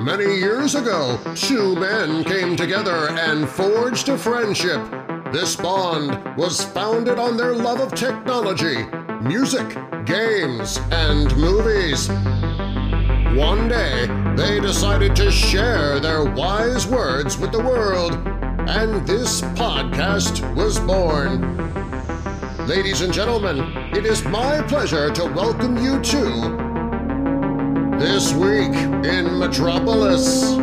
Many years ago, two men came together and forged a friendship. This bond was founded on their love of technology, music, games, and movies. One day, they decided to share their wise words with the world, and this podcast was born. Ladies and gentlemen, it is my pleasure to welcome you to This Week in Metropolis.